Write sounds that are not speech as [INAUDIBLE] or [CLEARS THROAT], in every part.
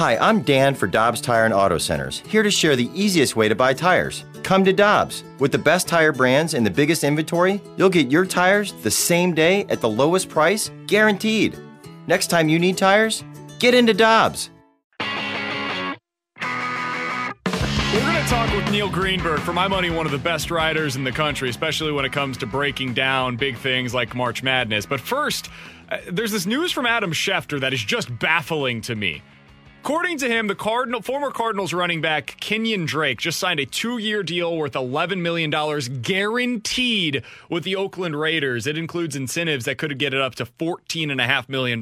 Hi, I'm Dan for Dobbs Tire and Auto Centers, here to share the easiest way to buy tires. Come to Dobbs. With the best tire brands and the biggest inventory, you'll get your tires the same day at the lowest price, guaranteed. Next time you need tires, get into Dobbs. We're going to talk with Neil Greenberg, for my money, one of the best riders in the country, especially when it comes to breaking down big things like March Madness. But first, uh, there's this news from Adam Schefter that is just baffling to me. According to him, the Cardinal former Cardinals running back Kenyan Drake just signed a two-year deal worth $11 million guaranteed with the Oakland Raiders. It includes incentives that could get it up to $14.5 million.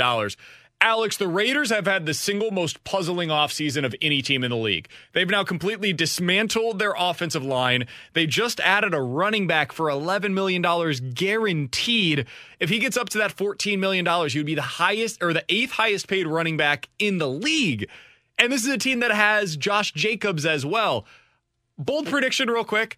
Alex, the Raiders have had the single most puzzling offseason of any team in the league. They've now completely dismantled their offensive line. They just added a running back for $11 million guaranteed. If he gets up to that $14 million, he would be the highest or the eighth highest paid running back in the league. And this is a team that has Josh Jacobs as well. Bold prediction, real quick.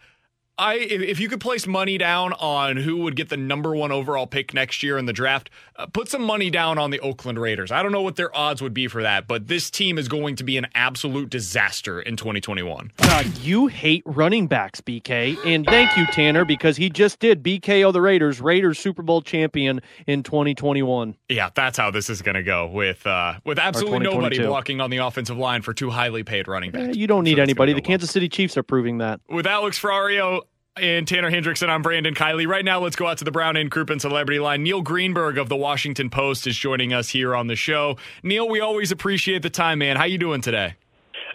I if you could place money down on who would get the number one overall pick next year in the draft, uh, put some money down on the Oakland Raiders. I don't know what their odds would be for that, but this team is going to be an absolute disaster in 2021. God, you hate running backs, BK, and thank you, Tanner, because he just did BKO the Raiders, Raiders Super Bowl champion in 2021. Yeah, that's how this is going to go with uh, with absolutely nobody blocking on the offensive line for two highly paid running backs. Eh, you don't need so anybody. The Kansas City Chiefs are proving that. With Alex Ferrario and Tanner Hendrickson. I'm Brandon Kiley. Right now, let's go out to the Brown and Crouppen Celebrity Line. Neil Greenberg of the Washington Post is joining us here on the show. Neil, we always appreciate the time, man. How you doing today?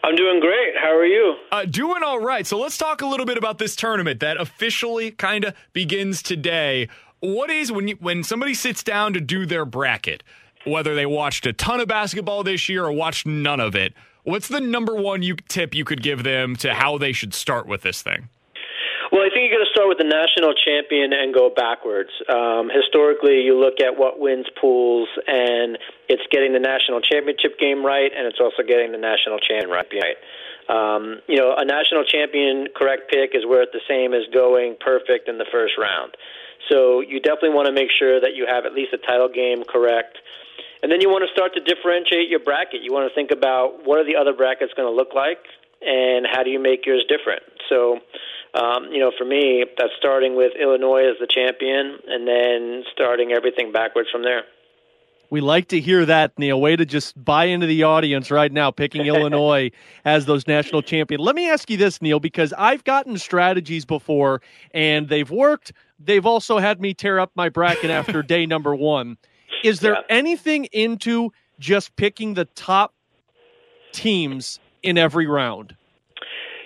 I'm doing great. How are you? Uh, doing all right. So let's talk a little bit about this tournament that officially kind of begins today. What is when you, when somebody sits down to do their bracket, whether they watched a ton of basketball this year or watched none of it? What's the number one you, tip you could give them to how they should start with this thing? Going to start with the national champion and go backwards. Um, historically, you look at what wins pools, and it's getting the national championship game right, and it's also getting the national champion right. Um, you know, a national champion correct pick is worth the same as going perfect in the first round. So you definitely want to make sure that you have at least a title game correct. And then you want to start to differentiate your bracket. You want to think about what are the other brackets going to look like, and how do you make yours different. So um, you know, for me, that's starting with Illinois as the champion and then starting everything backwards from there. We like to hear that, Neil. Way to just buy into the audience right now, picking [LAUGHS] Illinois as those national champion. Let me ask you this, Neil, because I've gotten strategies before and they've worked. They've also had me tear up my bracket [LAUGHS] after day number one. Is there yeah. anything into just picking the top teams in every round?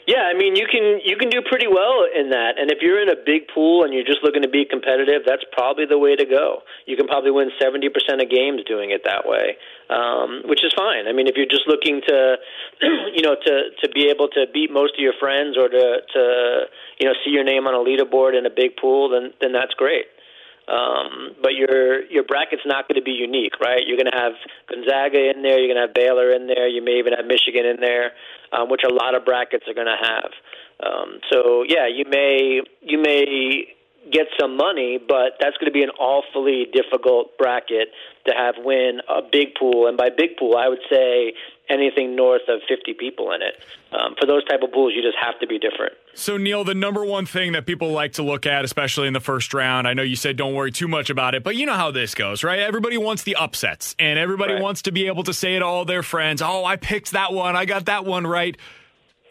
Yeah, I mean you can you can do pretty well in that, and if you're in a big pool and you're just looking to be competitive, that's probably the way to go. You can probably win seventy percent of games doing it that way, um, which is fine. I mean, if you're just looking to, [CLEARS THROAT] you know, to to be able to beat most of your friends or to to you know see your name on a leaderboard in a big pool, then then that's great. Um, but your your bracket's not going to be unique, right? You're going to have Gonzaga in there, you're going to have Baylor in there, you may even have Michigan in there, um, which a lot of brackets are going to have. Um, so yeah, you may you may get some money, but that's going to be an awfully difficult bracket to have win a big pool. And by big pool, I would say anything north of 50 people in it. Um, for those type of pools, you just have to be different. So, Neil, the number one thing that people like to look at, especially in the first round, I know you said don't worry too much about it, but you know how this goes, right? Everybody wants the upsets, and everybody right. wants to be able to say to all their friends, oh, I picked that one, I got that one right.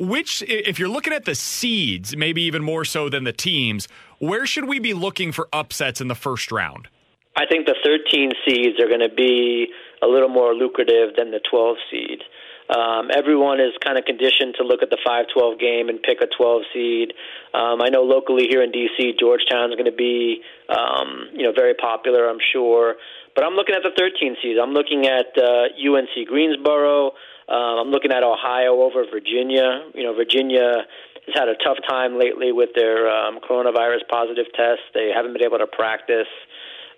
Which, if you're looking at the seeds, maybe even more so than the teams, where should we be looking for upsets in the first round? I think the 13 seeds are going to be a little more lucrative than the 12 seed. Um, everyone is kind of conditioned to look at the 5-12 game and pick a 12 seed. Um, I know locally here in D.C., Georgetown is going to be, um, you know, very popular. I'm sure, but I'm looking at the 13 seed. I'm looking at uh, UNC Greensboro. Uh, I'm looking at Ohio over Virginia. You know, Virginia has had a tough time lately with their um, coronavirus positive tests. They haven't been able to practice.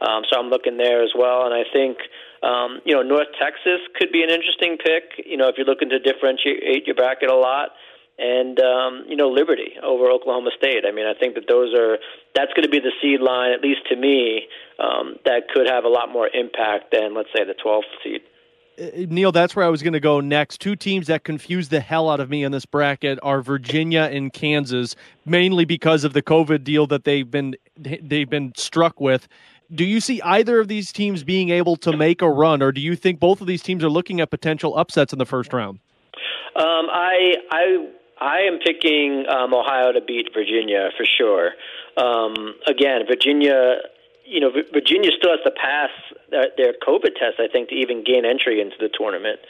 Um, so I'm looking there as well. And I think, um, you know, North Texas could be an interesting pick, you know, if you're looking to differentiate your bracket a lot. And, um, you know, Liberty over Oklahoma State. I mean, I think that those are, that's going to be the seed line, at least to me, um, that could have a lot more impact than, let's say, the 12th seed. Uh, Neil, that's where I was going to go next. Two teams that confuse the hell out of me in this bracket are Virginia and Kansas, mainly because of the COVID deal that they've been they've been struck with do you see either of these teams being able to make a run, or do you think both of these teams are looking at potential upsets in the first round? Um, I I I am picking um, Ohio to beat Virginia for sure. Um, again, Virginia, you know, Virginia still has to pass their, COVID test, I think, to even gain entry into the tournament.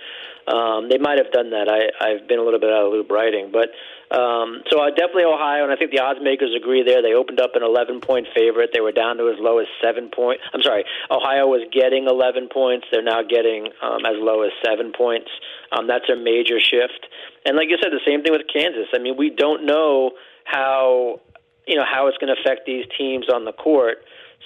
Um, they might have done that. I, I've been a little bit out of loop writing, but um, so uh, definitely Ohio, and I think the odds makers agree there. They opened up an 11 point favorite. They were down to as low as seven point. I'm sorry, Ohio was getting 11 points. They're now getting um, as low as seven points. Um, that's a major shift. And like you said, the same thing with Kansas. I mean, we don't know how you know how it's going to affect these teams on the court.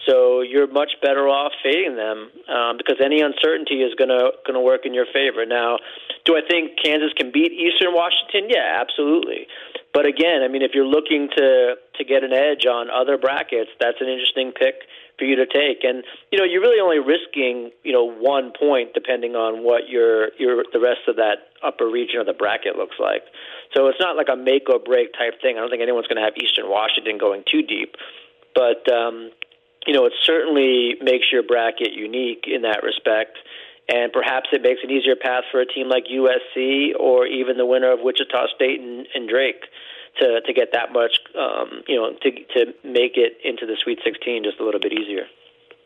So you're much better off fading them um, because any uncertainty is going to going to work in your favor. Now, do I think Kansas can beat Eastern Washington? Yeah, absolutely. But again, I mean, if you're looking to to get an edge on other brackets, that's an interesting pick for you to take. And you know, you're really only risking you know one point depending on what your your the rest of that upper region of the bracket looks like. So it's not like a make or break type thing. I don't think anyone's going to have Eastern Washington going too deep. But um, you know, it certainly makes your bracket unique in that respect. And perhaps it makes an easier path for a team like USC or even the winner of Wichita State and, and Drake to to get that much, um, you know, to to make it into the Sweet 16 just a little bit easier.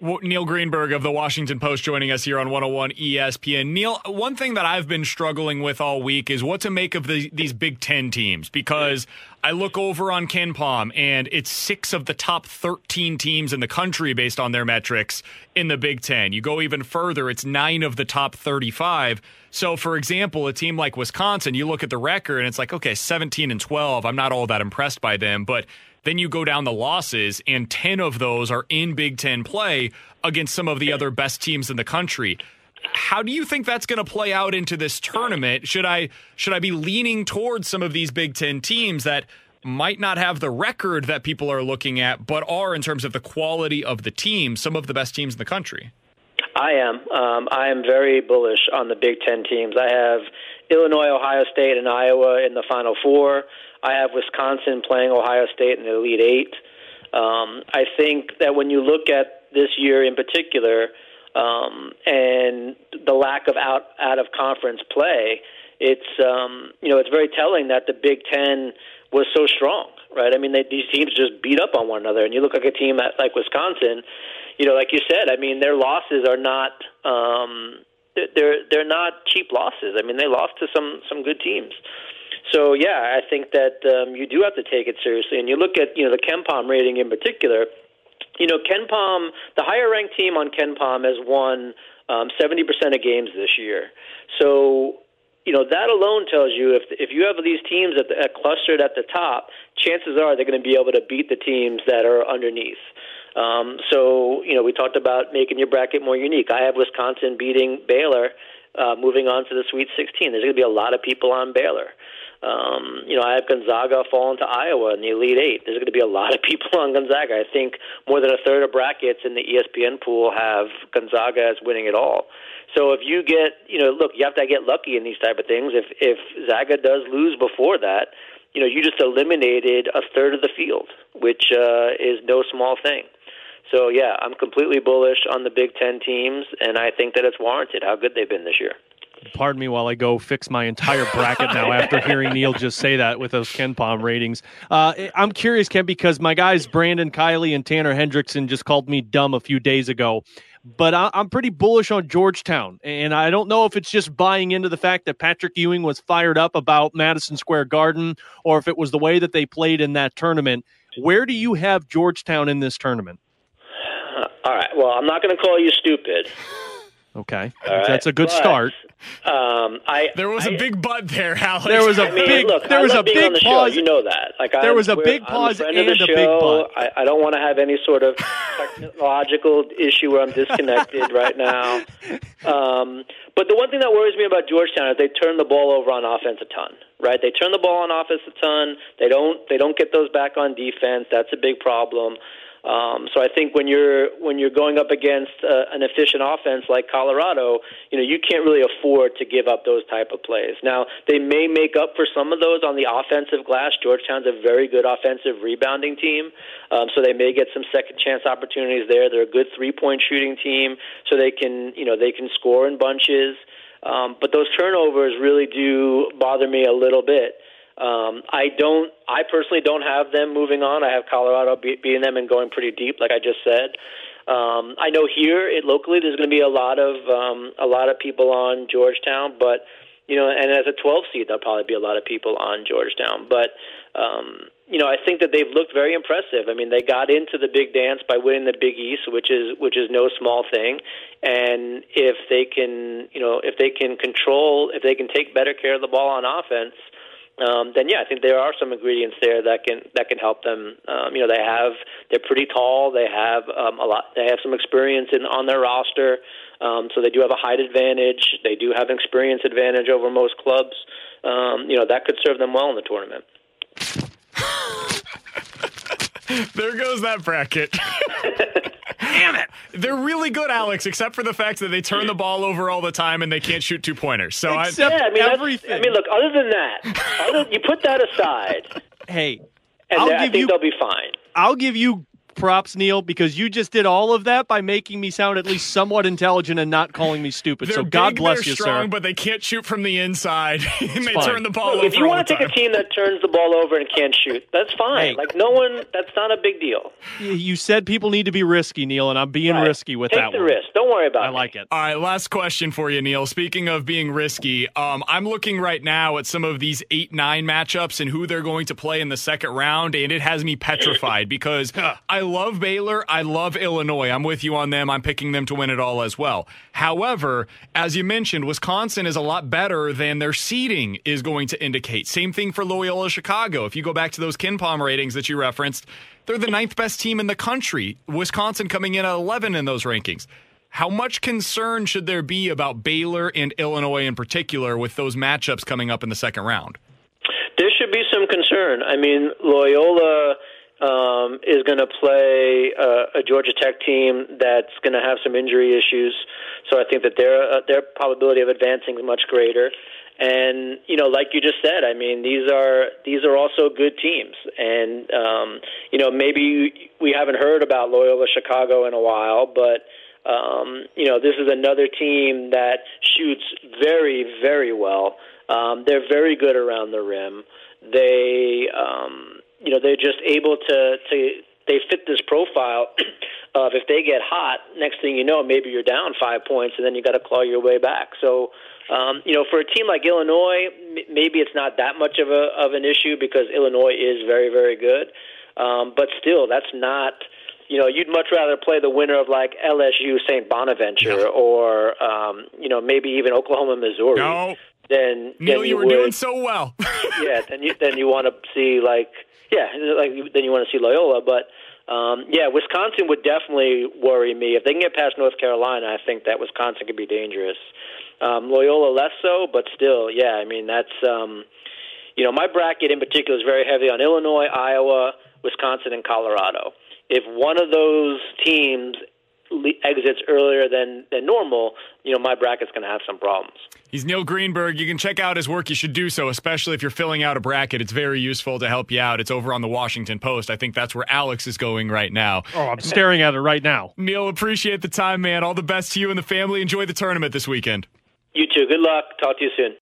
Neil Greenberg of the Washington Post joining us here on 101 ESPN. Neil, one thing that I've been struggling with all week is what to make of the, these Big Ten teams because I look over on KenPom and it's six of the top 13 teams in the country based on their metrics in the Big Ten. You go even further, it's nine of the top 35. So, for example, a team like Wisconsin, you look at the record and it's like, okay, 17 and 12. I'm not all that impressed by them, but then you go down the losses, and 10 of those are in Big Ten play against some of the other best teams in the country. How do you think that's going to play out into this tournament? Should I should I be leaning towards some of these Big Ten teams that might not have the record that people are looking at, but are in terms of the quality of the team, some of the best teams in the country? I am. Um, I am very bullish on the Big Ten teams. I have Illinois, Ohio State, and Iowa in the Final Four. I have Wisconsin playing Ohio State in the Elite Eight. Um, I think that when you look at this year in particular um, and the lack of out out of conference play, it's um, you know it's very telling that the Big Ten was so strong, right? I mean, they, these teams just beat up on one another, and you look like a team at, like Wisconsin. You know, like you said, I mean, their losses are not um, they're they're not cheap losses. I mean, they lost to some some good teams. So yeah, I think that um, you do have to take it seriously. And you look at you know the KenPom rating in particular. You know, KenPom, the higher ranked team on KenPom has won um, 70% of games this year. So you know that alone tells you if if you have these teams at, the, at clustered at the top, chances are they're going to be able to beat the teams that are underneath. Um, so you know we talked about making your bracket more unique. I have Wisconsin beating Baylor, uh, moving on to the Sweet 16. There's going to be a lot of people on Baylor. Um, you know, I have Gonzaga falling to Iowa in the Elite Eight. There's going to be a lot of [LAUGHS] people on Gonzaga. I think more than a third of brackets in the ESPN pool have Gonzaga as winning it all. So if you get, you know, look, you have to get lucky in these type of things. If if Zaga does lose before that, you know, you just eliminated a third of the field, which uh, is no small thing. So yeah, I'm completely bullish on the Big Ten teams, and I think that it's warranted how good they've been this year. Pardon me while I go fix my entire bracket now after [LAUGHS] hearing Neil just say that with those KenPom ratings. Uh, I'm curious, Ken, because my guys Brandon Kiley and Tanner Hendrickson just called me dumb a few days ago. but I, am pretty bullish on Georgetown. And I don't know if it's just buying into the fact that Patrick Ewing was fired up about Madison Square Garden or if it was the way that they played in that tournament. Where do you have Georgetown in this tournament? All right. Well, I'm not going to call you stupid. Okay, right. that's a good but, start. Um, I there was I, a big butt there, Alex. There was a I mean, big look, there was a big pause. Show. You know that. Like there I'm, was a big pause and a show. big butt. I, I don't want to have any sort of technological issue where I'm disconnected right now. Um, but the one thing that worries me about Georgetown is they turn the ball over on offense a ton. Right? They turn the ball on offense a ton. They don't. They don't get those back on defense. That's a big problem. Um, so I think when you're when you're going up against uh, an efficient offense like Colorado, you know you can't really afford to give up those type of plays. Now they may make up for some of those on the offensive glass. Georgetown's a very good offensive rebounding team, um, so they may get some second chance opportunities there. They're a good three point shooting team, so they can you know they can score in bunches. Um, but those turnovers really do bother me a little bit. Um, I don't. I personally don't have them moving on. I have Colorado be- beating them and going pretty deep, like I just said. Um, I know here it, locally there's going to be a lot of um, a lot of people on Georgetown, but you know, and as a 12 seed, there'll probably be a lot of people on Georgetown. But um, you know, I think that they've looked very impressive. I mean, they got into the big dance by winning the Big East, which is which is no small thing. And if they can, you know, if they can control, if they can take better care of the ball on offense um, then yeah, I think there are some ingredients there that can that can help them. Um, you know, they have they're pretty tall. They have um, a lot. They have some experience in on their roster, um, so they do have a height advantage. They do have an experience advantage over most clubs. Um, you know, that could serve them well in the tournament. [LAUGHS] there goes that bracket. [LAUGHS] Damn it. They're really good, Alex, except for the fact that they turn the ball over all the time and they can't shoot two pointers. So except I, yeah, I mean, everything. I mean, look. Other than that, other, you put that aside. Hey, and I'll I give think you, they'll be fine. I'll give you props, Neil, because you just did all of that by making me sound at least somewhat intelligent and not calling me stupid. They're so God big, bless you, strong, sir. But they can't shoot from the inside, and [LAUGHS] they fine. turn the ball Look, over. if you want to take a team that turns the ball over and can't shoot, that's fine. Hey. Like no one, that's not a big deal. You said people need to be risky, Neil, and I'm being Right. risky with that. Take the one. risk. Don't worry about I it. I like it. All right, last question for you, Neil. Speaking of being risky, um, I'm looking right now at some of these 8 9 matchups and who they're going to play in the second round, and it has me petrified [LAUGHS] because I love Baylor. I love Illinois. I'm with you on them. I'm picking them to win it all as well. However, as you mentioned, Wisconsin is a lot better than their seeding is going to indicate. Same thing for Loyola Chicago. If you go back to those KenPom ratings that you referenced, they're the ninth best team in the country. Wisconsin coming in at 11 in those rankings. How much concern should there be about Baylor and Illinois in particular with those matchups coming up in the second round? There should be some concern. I mean, Loyola um, is going to play uh, a Georgia Tech team that's going to have some injury issues. So I think that their uh, their probability of advancing is much greater. And you know, like you just said, I mean, these are these are also good teams, and um, you know, maybe we haven't heard about Loyola Chicago in a while, but um, you know, this is another team that shoots very, very well. Um, they're very good around the rim. They, um, you know, they're just able to to they fit this profile [CLEARS THROAT] of if they get hot, next thing you know, maybe you're down five points, and then you got to claw your way back. So. Um, you know, for a team like Illinois, m- maybe it's not that much of a of an issue because Illinois is very, very good. Um, but still, that's not you know, you'd much rather play the winner of like LSU St. Bonaventure or um, you know, maybe even Oklahoma Missouri No. than Neil, you you were would doing so well. [LAUGHS] yeah, then you then you want to see like yeah, like then you want to see Loyola, but um, yeah, Wisconsin would definitely worry me if they can get past North Carolina. I think that Wisconsin could be dangerous. Um, Loyola less so, but still, yeah. I mean, that's um, you know my bracket in particular is very heavy on Illinois, Iowa, Wisconsin, and Colorado. If one of those teams le- exits earlier than than normal, you know my bracket's going to have some problems. He's Neil Greenberg. You can check out his work. You should do so, especially if you're filling out a bracket. It's very useful to help you out. It's over on the Washington Post. I think that's where Alex is going right now. Oh, I'm staring at it right now. Neil, appreciate the time, man. All the best to you and the family. Enjoy the tournament this weekend. You too. Good luck. Talk to you soon.